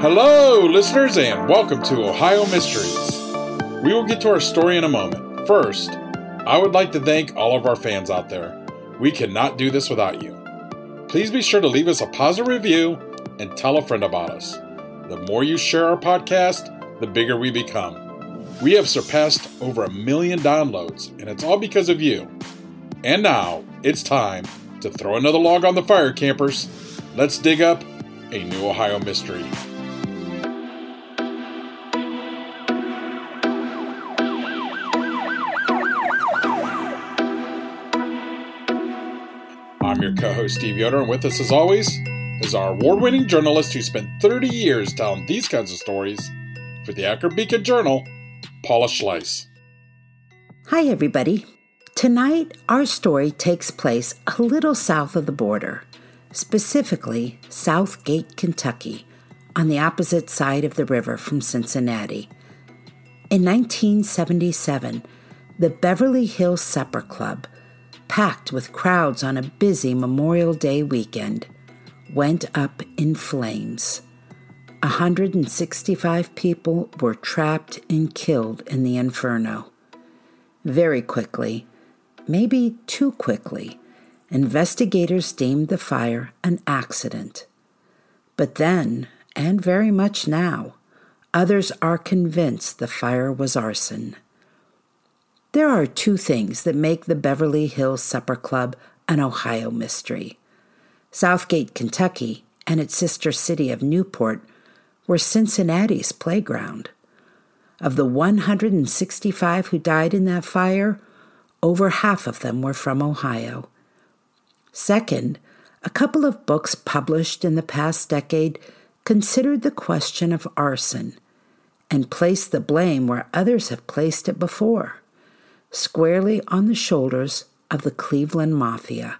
Hello, listeners, and welcome to Ohio Mysteries. We will get to our story in a moment. First, I would like to thank all of our fans out there. We cannot do this without you. Please be sure to leave us a positive review and tell a friend about us. The more you share our podcast, the bigger we become. We have surpassed over a million downloads, and it's all because of you. And now, it's time to throw another log on the fire, campers. Let's dig up a new Ohio mystery. Your co host, Steve Yoder, and with us, as always, is our award winning journalist who spent 30 years telling these kinds of stories for the Akron Beacon Journal, Paula Schleis. Hi, everybody. Tonight, our story takes place a little south of the border, specifically Southgate, Kentucky, on the opposite side of the river from Cincinnati. In 1977, the Beverly Hills Supper Club, packed with crowds on a busy Memorial Day weekend, went up in flames. 165 people were trapped and killed in the inferno. Very quickly, maybe too quickly, investigators deemed the fire an accident. But then, and very much now, others are convinced the fire was arson. There are two things that make the Beverly Hills Supper Club an Ohio mystery. Southgate, Kentucky, and its sister city of Newport were Cincinnati's playground. Of the 165 who died in that fire, over half of them were from Ohio. Second, a couple of books published in the past decade considered the question of arson and placed the blame where others have placed it before squarely on the shoulders of the Cleveland Mafia,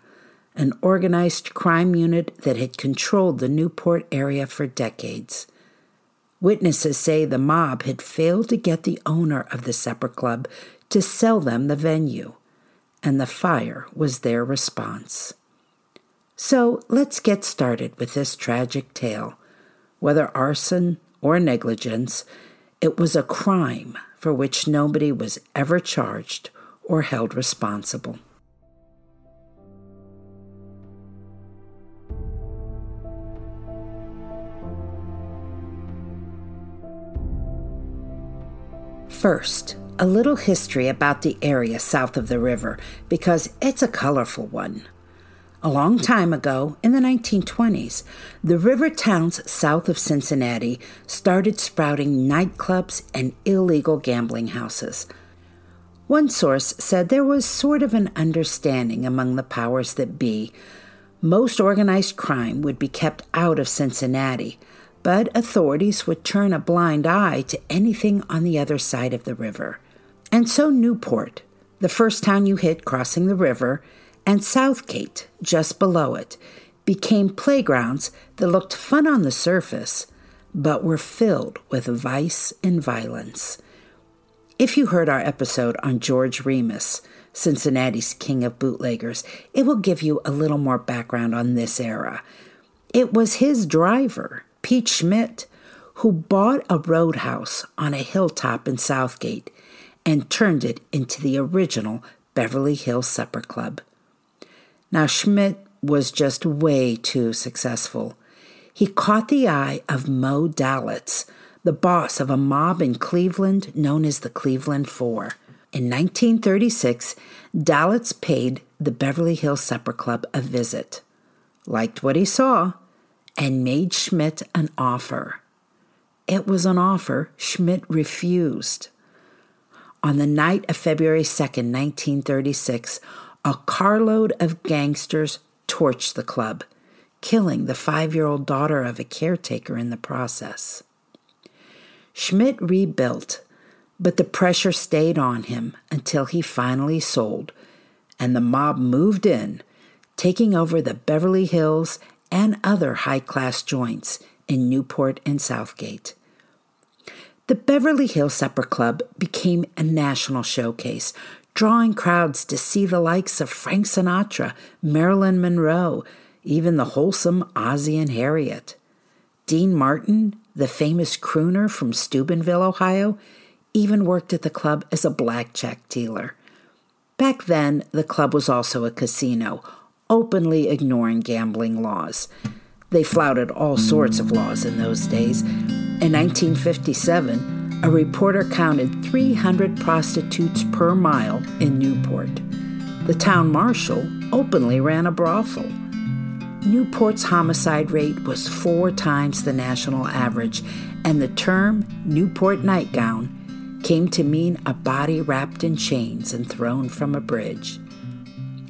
an organized crime unit that had controlled the Newport area for decades. Witnesses say the mob had failed to get the owner of the supper club to sell them the venue, and the fire was their response. So let's get started with this tragic tale. Whether arson or negligence, it was a crime for which nobody was ever charged or held responsible. First, a little history about the area south of the river because it's a colorful one. A long time ago, in the 1920s, the river towns south of Cincinnati started sprouting nightclubs and illegal gambling houses. One source said there was sort of an understanding among the powers that be. Most organized crime would be kept out of Cincinnati, but authorities would turn a blind eye to anything on the other side of the river. And so Newport, the first town you hit crossing the river, and Southgate, just below it, became playgrounds that looked fun on the surface, but were filled with vice and violence. If you heard our episode on George Remus, Cincinnati's king of bootleggers, it will give you a little more background on this era. It was his driver, Pete Schmidt, who bought a roadhouse on a hilltop in Southgate and turned it into the original Beverly Hills Supper Club. Now, Schmidt was just way too successful. He caught the eye of Moe Dalitz, the boss of a mob in Cleveland known as the Cleveland Four. In 1936, Dalitz paid the Beverly Hills Supper Club a visit, liked what he saw, and made Schmidt an offer. It was an offer Schmidt refused. On the night of February 2nd, 1936, a carload of gangsters torched the club, killing the five year old daughter of a caretaker in the process. Schmidt rebuilt, but the pressure stayed on him until he finally sold, and the mob moved in, taking over the Beverly Hills and other high class joints in Newport and Southgate. The Beverly Hills Supper Club became a national showcase, drawing crowds to see the likes of Frank Sinatra, Marilyn Monroe, even the wholesome Ozzie and Harriet. Dean Martin, the famous crooner from Steubenville, Ohio, even worked at the club as a blackjack dealer. Back then, the club was also a casino, openly ignoring gambling laws. They flouted all sorts of laws in those days. In 1957, a reporter counted 300 prostitutes per mile in Newport. The town marshal openly ran a brothel. Newport's homicide rate was four times the national average, and the term Newport nightgown came to mean a body wrapped in chains and thrown from a bridge.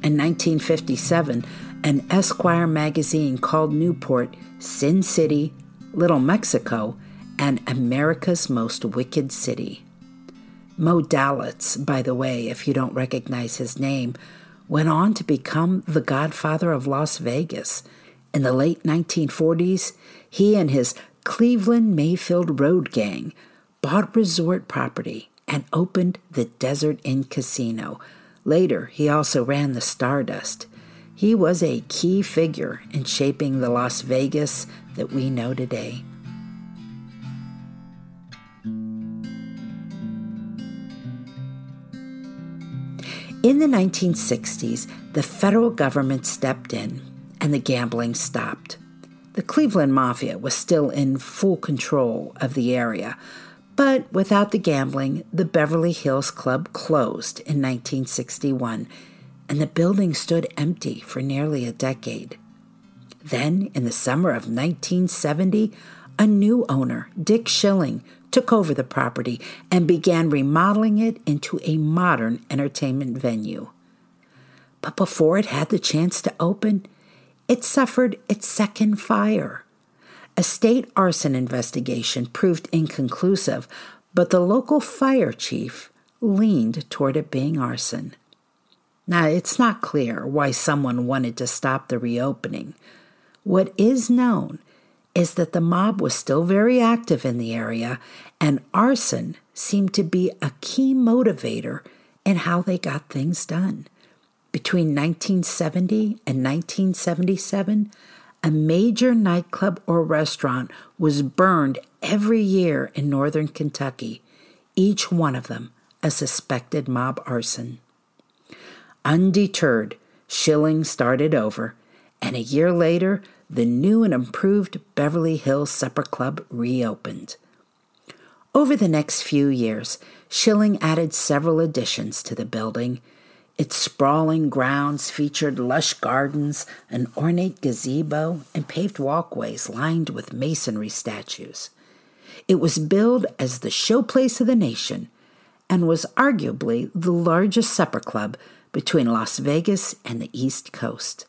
In 1957, an Esquire magazine called Newport Sin City, Little Mexico, and America's Most Wicked City. Moe Dalitz, by the way, if you don't recognize his name, went on to become the godfather of Las Vegas. In the late 1940s, he and his Cleveland Mayfield Road Gang bought resort property and opened the Desert Inn Casino. Later, he also ran the Stardust. He was a key figure in shaping the Las Vegas that we know today. In the 1960s, the federal government stepped in and the gambling stopped. The Cleveland Mafia was still in full control of the area, but without the gambling, the Beverly Hills Club closed in 1961 and the building stood empty for nearly a decade. Then, in the summer of 1970, a new owner, Dick Schilling, took over the property and began remodeling it into a modern entertainment venue. But before it had the chance to open, it suffered its second fire. A state arson investigation proved inconclusive, but the local fire chief leaned toward it being arson. Now, it's not clear why someone wanted to stop the reopening. What is known is that the mob was still very active in the area, and arson seemed to be a key motivator in how they got things done. Between 1970 and 1977, a major nightclub or restaurant was burned every year in northern Kentucky, each one of them a suspected mob arson. Undeterred, Schilling started over, and a year later, the new and improved Beverly Hills Supper Club reopened. Over the next few years, Schilling added several additions to the building. Its sprawling grounds featured lush gardens, an ornate gazebo, and paved walkways lined with masonry statues. It was billed as the showplace of the nation and was arguably the largest supper club between Las Vegas and the East Coast.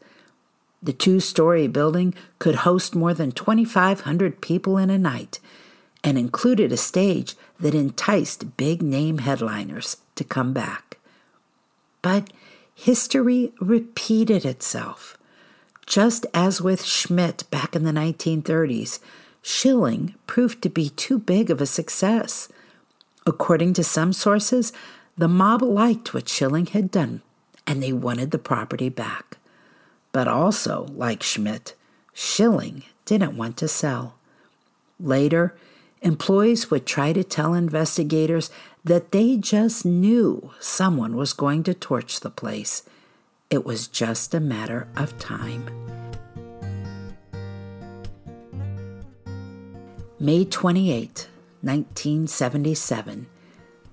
The two story building could host more than 2,500 people in a night and included a stage that enticed big name headliners to come back. But history repeated itself. Just as with Schmidt back in the 1930s, Schilling proved to be too big of a success. According to some sources, the mob liked what Schilling had done and they wanted the property back but also, like Schmidt, Schilling didn't want to sell. Later, employees would try to tell investigators that they just knew someone was going to torch the place. It was just a matter of time. May 28, 1977.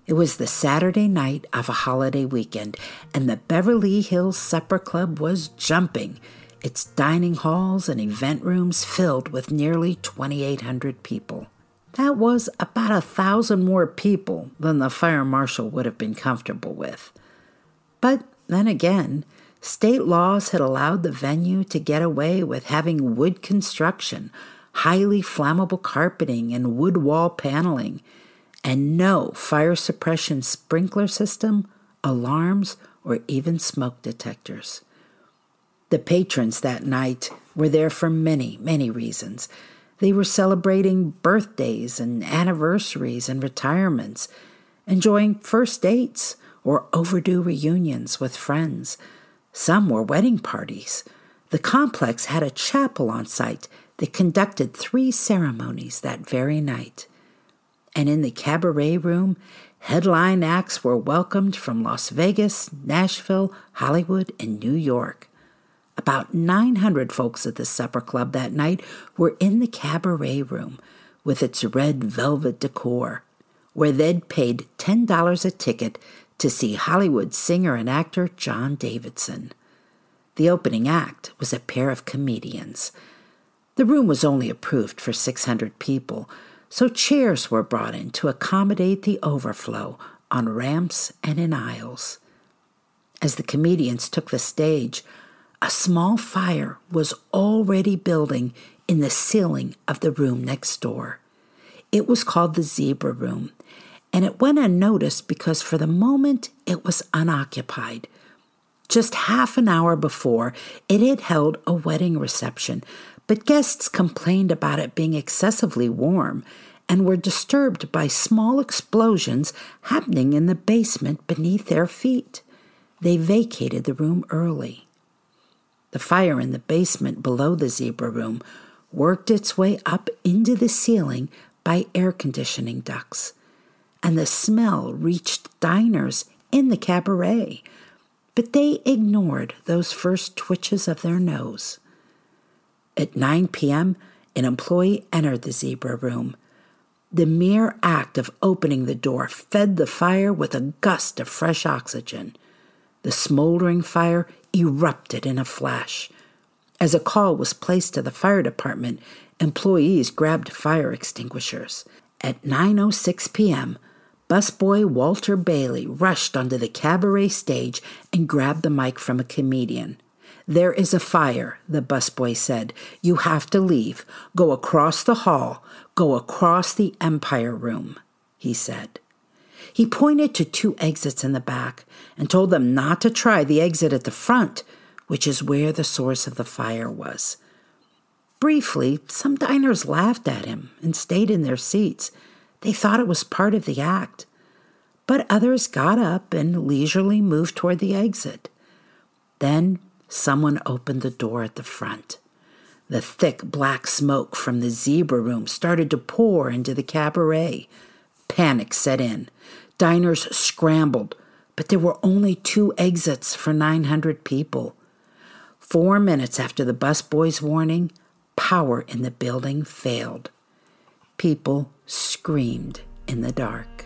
It was the Saturday night of a holiday weekend, and the Beverly Hills Supper Club was jumping, its dining halls and event rooms filled with nearly 2,800 people. That was about a thousand more people than the fire marshal would have been comfortable with. But then again, state laws had allowed the venue to get away with having wood construction, highly flammable carpeting, and wood wall paneling and no fire suppression sprinkler system, alarms, or even smoke detectors. The patrons that night were there for many, many reasons. They were celebrating birthdays and anniversaries and retirements, enjoying first dates or overdue reunions with friends. Some were wedding parties. The complex had a chapel on site that conducted three ceremonies that very night and in the cabaret room, headline acts were welcomed from Las Vegas, Nashville, Hollywood, and New York. About 900 folks at the supper club that night were in the cabaret room with its red velvet decor, where they'd paid $10 a ticket to see Hollywood singer and actor John Davidson. The opening act was a pair of comedians. The room was only approved for 600 people, so chairs were brought in to accommodate the overflow on ramps and in aisles. As the comedians took the stage, a small fire was already building in the ceiling of the room next door. It was called the Zebra Room, and it went unnoticed because for the moment it was unoccupied. Just half an hour before, it had held a wedding reception, but guests complained about it being excessively warm and were disturbed by small explosions happening in the basement beneath their feet. They vacated the room early. The fire in the basement below the zebra room worked its way up into the ceiling by air conditioning ducts, and the smell reached diners in the cabaret, but they ignored those first twitches of their nose. At 9 p.m., an employee entered the zebra room. The mere act of opening the door fed the fire with a gust of fresh oxygen. The smoldering fire erupted in a flash. As a call was placed to the fire department, employees grabbed fire extinguishers. At 9:06 p.m., busboy Walter Bailey rushed onto the cabaret stage and grabbed the mic from a comedian. There is a fire, the busboy said. You have to leave. Go across the hall. Go across the Empire Room, he said. He pointed to two exits in the back and told them not to try the exit at the front, which is where the source of the fire was. Briefly, some diners laughed at him and stayed in their seats. They thought it was part of the act. But others got up and leisurely moved toward the exit. Then someone opened the door at the front. The thick black smoke from the zebra room started to pour into the cabaret. Panic set in. Diners scrambled, but there were only two exits for 900 people. Four minutes after the busboy's warning, power in the building failed. People screamed in the dark.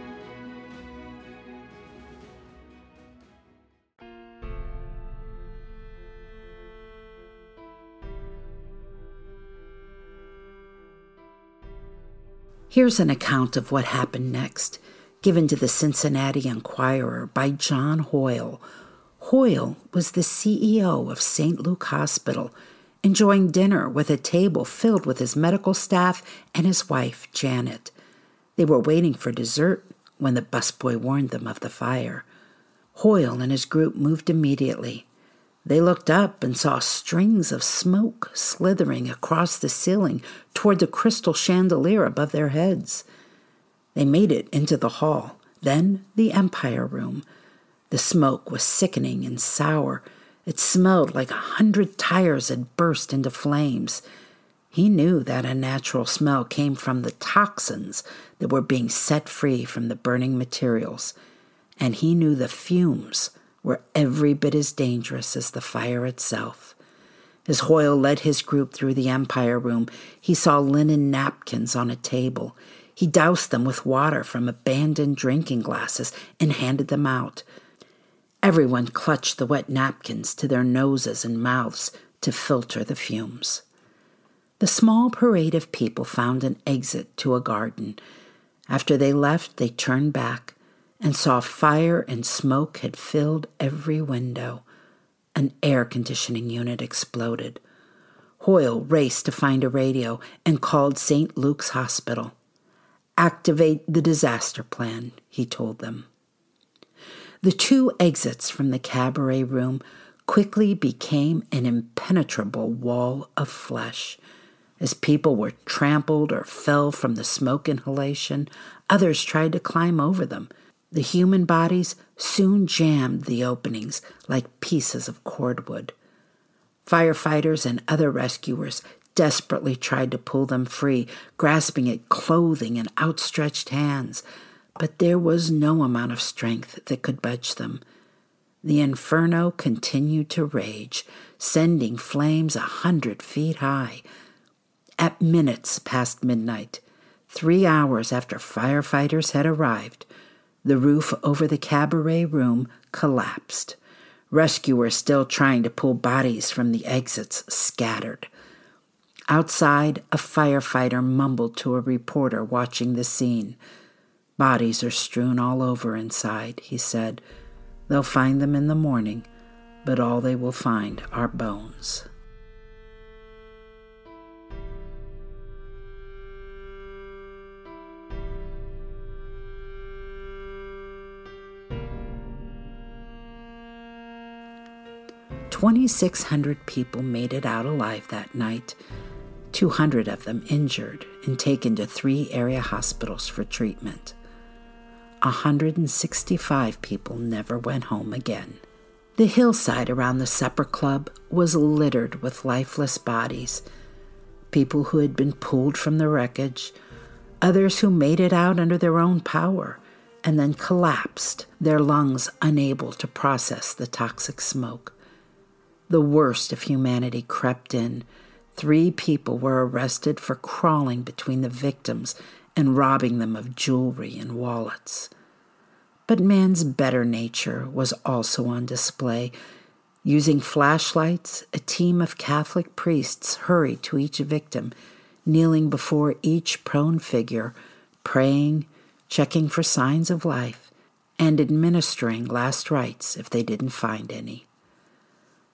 Here's an account of what happened next. given to the Cincinnati Enquirer by John Hoyle. Hoyle was the CEO of St. Luke Hospital, enjoying dinner with a table filled with his medical staff and his wife, Janet. They were waiting for dessert when the busboy warned them of the fire. Hoyle and his group moved immediately. They looked up and saw strings of smoke slithering across the ceiling toward the crystal chandelier above their heads. They made it into the hall, then the Empire Room. The smoke was sickening and sour. It smelled like a hundred tires had burst into flames. He knew that unnatural smell came from the toxins that were being set free from the burning materials, and he knew the fumes were every bit as dangerous as the fire itself. As Hoyle led his group through the Empire Room, he saw linen napkins on a table. He doused them with water from abandoned drinking glasses and handed them out. Everyone clutched the wet napkins to their noses and mouths to filter the fumes. The small parade of people found an exit to a garden. After they left, they turned back and saw fire and smoke had filled every window. An air conditioning unit exploded. Hoyle raced to find a radio and called St. Luke's Hospital. Activate the disaster plan, he told them. The two exits from the cabaret room quickly became an impenetrable wall of flesh. As people were trampled or fell from the smoke inhalation, others tried to climb over them. The human bodies soon jammed the openings like pieces of cordwood. Firefighters and other rescuers desperately tried to pull them free, grasping at clothing and outstretched hands, but there was no amount of strength that could budge them. The inferno continued to rage, sending flames a hundred feet high. At minutes past midnight, three hours after firefighters had arrived, the roof over the cabaret room collapsed. Rescuers still trying to pull bodies from the exits scattered. Outside, a firefighter mumbled to a reporter watching the scene. Bodies are strewn all over inside, he said. They'll find them in the morning, but all they will find are bones. 2,600 people made it out alive that night, 200 of them injured and taken to three area hospitals for treatment. 165 people never went home again. The hillside around the supper club was littered with lifeless bodies people who had been pulled from the wreckage, others who made it out under their own power and then collapsed, their lungs unable to process the toxic smoke the worst of humanity crept in. Three people were arrested for crawling between the victims and robbing them of jewelry and wallets. But man's better nature was also on display. Using flashlights, a team of Catholic priests hurried to each victim, kneeling before each prone figure, praying, checking for signs of life, and administering last rites if they didn't find any.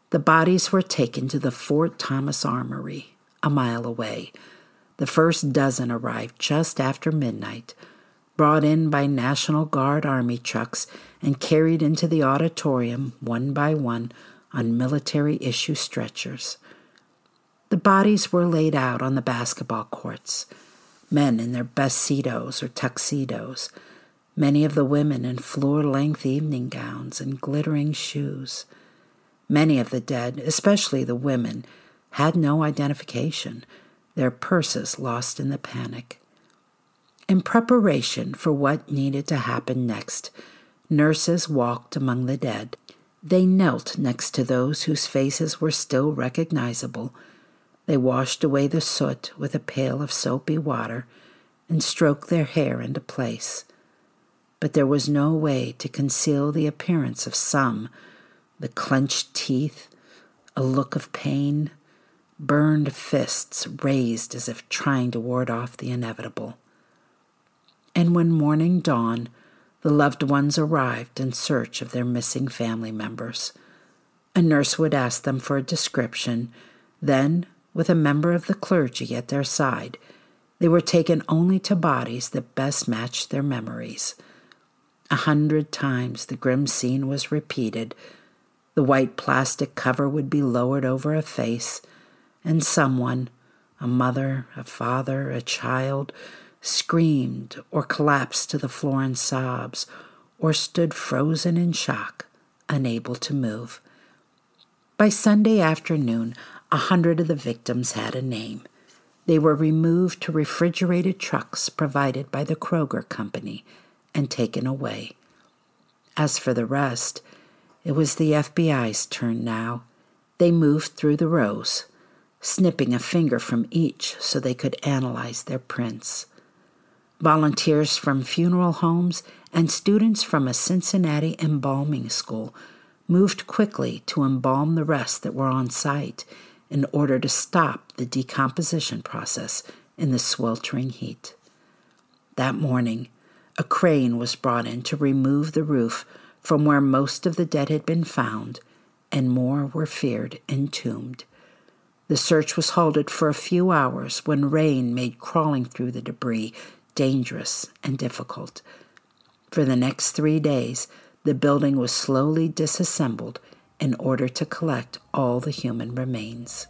The bodies were taken to the Fort Thomas Armory, a mile away. The first dozen arrived just after midnight, brought in by National Guard Army trucks and carried into the auditorium one by one on military issue stretchers. The bodies were laid out on the basketball courts, men in their best or tuxedos, many of the women in floor length evening gowns and glittering shoes. Many of the dead, especially the women, had no identification, their purses lost in the panic. In preparation for what needed to happen next, nurses walked among the dead. They knelt next to those whose faces were still recognizable. They washed away the soot with a pail of soapy water and stroked their hair into place. But there was no way to conceal the appearance of some the clenched teeth, a look of pain, burned fists raised as if trying to ward off the inevitable. And when morning dawned, the loved ones arrived in search of their missing family members. A nurse would ask them for a description. Then, with a member of the clergy at their side, they were taken only to bodies that best matched their memories. A hundred times the grim scene was repeated. The white plastic cover would be lowered over a face, and someone, a mother, a father, a child, screamed or collapsed to the floor in sobs or stood frozen in shock, unable to move. By Sunday afternoon, a hundred of the victims had a name. They were removed to refrigerated trucks provided by the Kroger Company and taken away. As for the rest, it was the FBI's turn now. They moved through the rows, snipping a finger from each so they could analyze their prints. Volunteers from funeral homes and students from a Cincinnati embalming school moved quickly to embalm the rest that were on site in order to stop the decomposition process in the sweltering heat. That morning, a crane was brought in to remove the roof from where most of the dead had been found, and more were feared entombed. The search was halted for a few hours when rain made crawling through the debris dangerous and difficult. For the next three days, the building was slowly disassembled in order to collect all the human remains.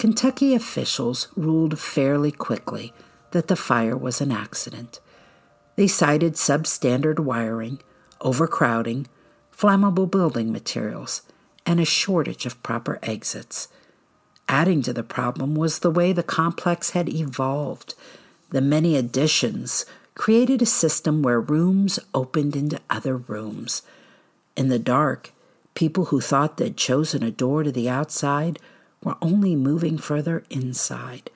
Kentucky officials ruled fairly quickly that the fire was an accident. They cited substandard wiring, overcrowding, flammable building materials, and a shortage of proper exits. Adding to the problem was the way the complex had evolved. The many additions created a system where rooms opened into other rooms. In the dark, people who thought they'd chosen a door to the outside were only moving further inside.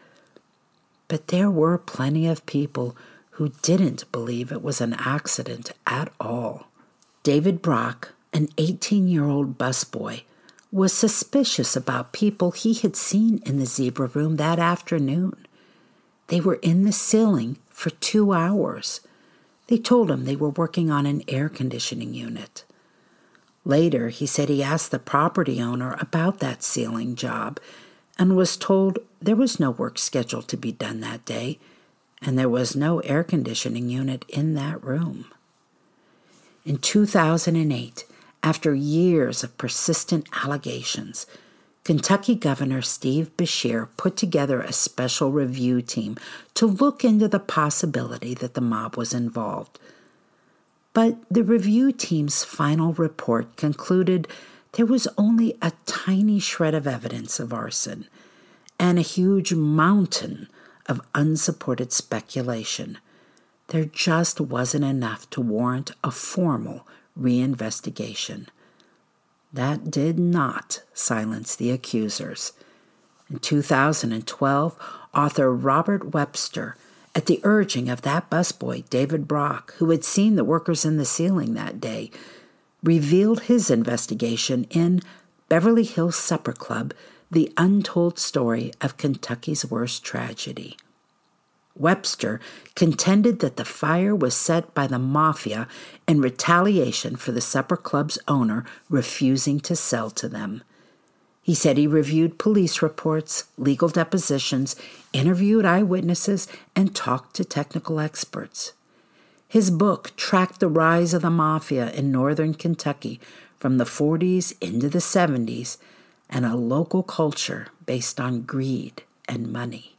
But there were plenty of people who didn't believe it was an accident at all. David Brock, an 18 year old busboy, was suspicious about people he had seen in the zebra room that afternoon. They were in the ceiling for two hours. They told him they were working on an air conditioning unit. Later, he said he asked the property owner about that ceiling job and was told there was no work scheduled to be done that day and there was no air conditioning unit in that room. In 2008, after years of persistent allegations, Kentucky Governor Steve Beshear put together a special review team to look into the possibility that the mob was involved but the review team's final report concluded there was only a tiny shred of evidence of arson and a huge mountain of unsupported speculation. There just wasn't enough to warrant a formal reinvestigation. That did not silence the accusers. In 2012, author Robert Webster at the urging of that busboy, David Brock, who had seen the workers in the ceiling that day, revealed his investigation in Beverly Hills Supper Club The Untold Story of Kentucky's Worst Tragedy. Webster contended that the fire was set by the mafia in retaliation for the supper club's owner refusing to sell to them. He said he reviewed police reports, legal depositions, interviewed eyewitnesses, and talked to technical experts. His book tracked the rise of the mafia in northern Kentucky from the 40s into the 70s and a local culture based on greed and money.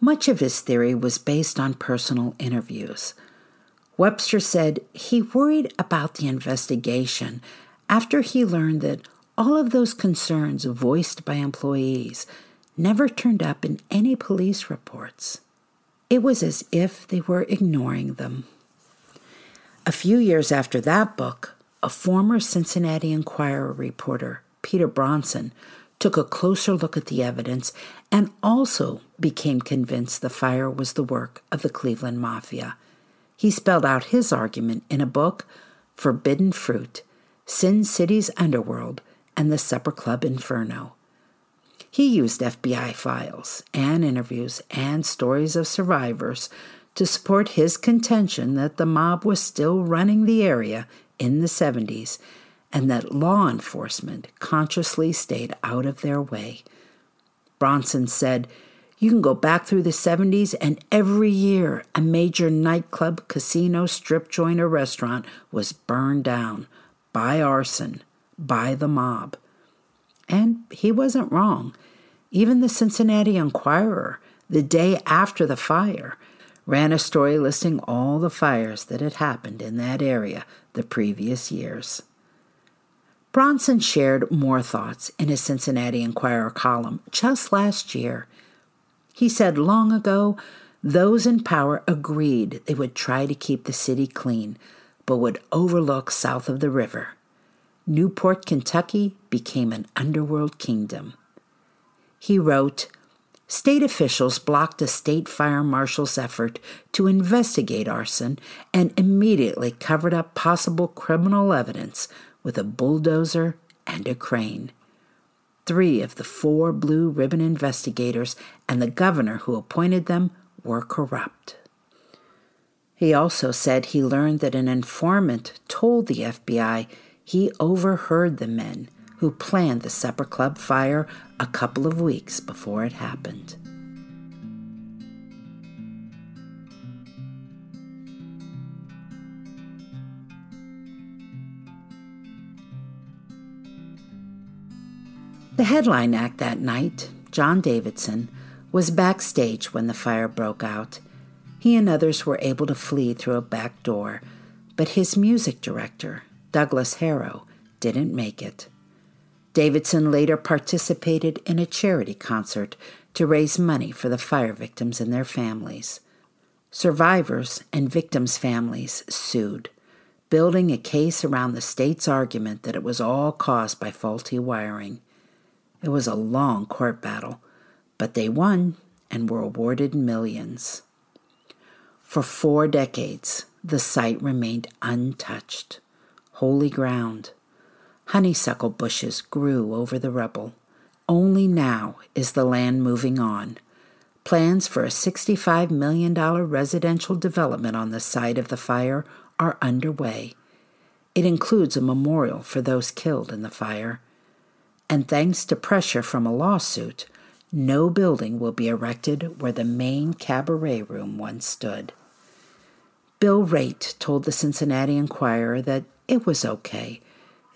Much of his theory was based on personal interviews. Webster said he worried about the investigation after he learned that all of those concerns voiced by employees never turned up in any police reports. It was as if they were ignoring them. A few years after that book, a former Cincinnati Enquirer reporter, Peter Bronson, took a closer look at the evidence, and also became convinced the fire was the work of the Cleveland Mafia. He spelled out his argument in a book, Forbidden Fruit Sin City's Underworld and the Supper Club Inferno. He used FBI files and interviews and stories of survivors to support his contention that the mob was still running the area in the 70s and that law enforcement consciously stayed out of their way. Bronson said, You can go back through the 70s, and every year a major nightclub, casino, strip joint, or restaurant was burned down by arson, by the mob. And he wasn't wrong. Even the Cincinnati Enquirer, the day after the fire, ran a story listing all the fires that had happened in that area the previous years. Bronson shared more thoughts in his Cincinnati Enquirer column just last year. He said long ago, those in power agreed they would try to keep the city clean, but would overlook south of the river. Newport, Kentucky became an underworld kingdom. He wrote, State officials blocked a state fire marshal's effort to investigate arson and immediately covered up possible criminal evidence with a bulldozer and a crane. Three of the four blue ribbon investigators and the governor who appointed them were corrupt. He also said he learned that an informant told the FBI he overheard the men who planned the Supper Club fire a couple of weeks before it happened. The headline act that night, John Davidson, was backstage when the fire broke out. He and others were able to flee through a back door, but his music director, Douglas Harrow, didn't make it. Davidson later participated in a charity concert to raise money for the fire victims and their families. Survivors and victims' families sued, building a case around the state's argument that it was all caused by faulty wiring. It was a long court battle, but they won and were awarded millions. For four decades, the site remained untouched, holy ground honeysuckle bushes grew over the rubble. Only now is the land moving on. Plans for a $65 million residential development on the site of the fire are underway. It includes a memorial for those killed in the fire. And thanks to pressure from a lawsuit, no building will be erected where the main cabaret room once stood. Bill Raitt told the Cincinnati Enquirer that it was okay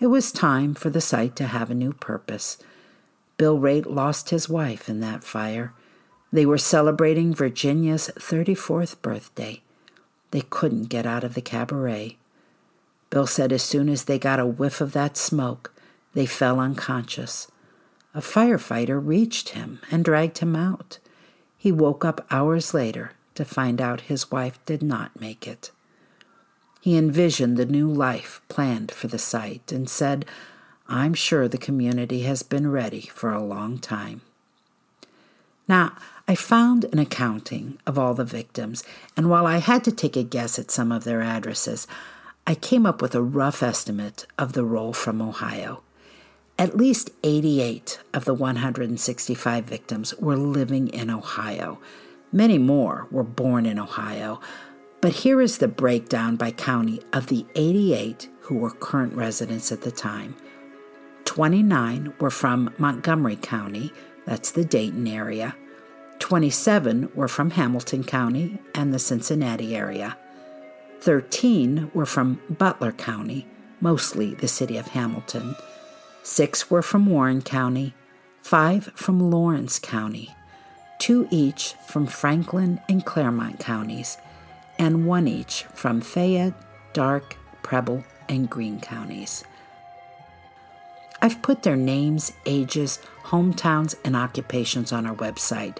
it was time for the site to have a new purpose. Bill Raitt lost his wife in that fire. They were celebrating Virginia's 34th birthday. They couldn't get out of the cabaret. Bill said as soon as they got a whiff of that smoke, they fell unconscious. A firefighter reached him and dragged him out. He woke up hours later to find out his wife did not make it. He envisioned the new life planned for the site and said, I'm sure the community has been ready for a long time. Now, I found an accounting of all the victims, and while I had to take a guess at some of their addresses, I came up with a rough estimate of the roll from Ohio. At least 88 of the 165 victims were living in Ohio. Many more were born in Ohio, but here is the breakdown by county of the 88 who were current residents at the time. 29 were from Montgomery County, that's the Dayton area. 27 were from Hamilton County and the Cincinnati area. 13 were from Butler County, mostly the city of Hamilton. Six were from Warren County, five from Lawrence County, two each from Franklin and Clermont counties, and one each from Fayette, Darke, Preble, and Greene counties. I've put their names, ages, hometowns, and occupations on our website.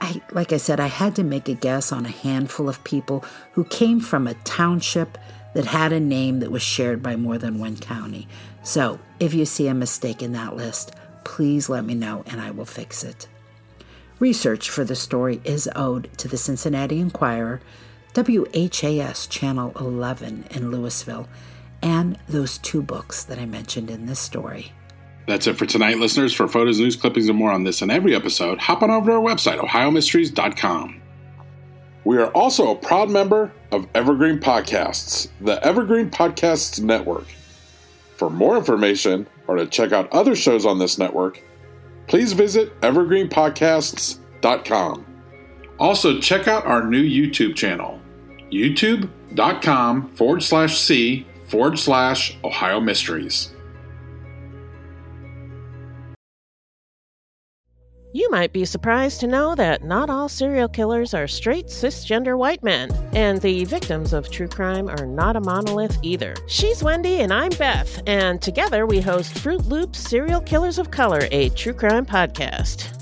I, like I said, I had to make a guess on a handful of people who came from a township that had a name that was shared by more than one county. So if you see a mistake in that list, please let me know and I will fix it. Research for the story is owed to the Cincinnati Enquirer, WHAS Channel 11 in Louisville, and those two books that I mentioned in this story. That's it for tonight, listeners. For photos, news clippings, and more on this and every episode, hop on over to our website, ohiomysteries.com. We are also a proud member of Evergreen Podcasts, the Evergreen Podcasts Network. For more information or to check out other shows on this network, please visit evergreenpodcasts.com. Also, check out our new YouTube channel, youtube.com forward slash C forward slash Ohio Mysteries. You might be surprised to know that not all serial killers are straight cisgender white men, and the victims of true crime are not a monolith either. She's Wendy, and I'm Beth, and together we host Fruit Loops Serial Killers of Color, a true crime podcast.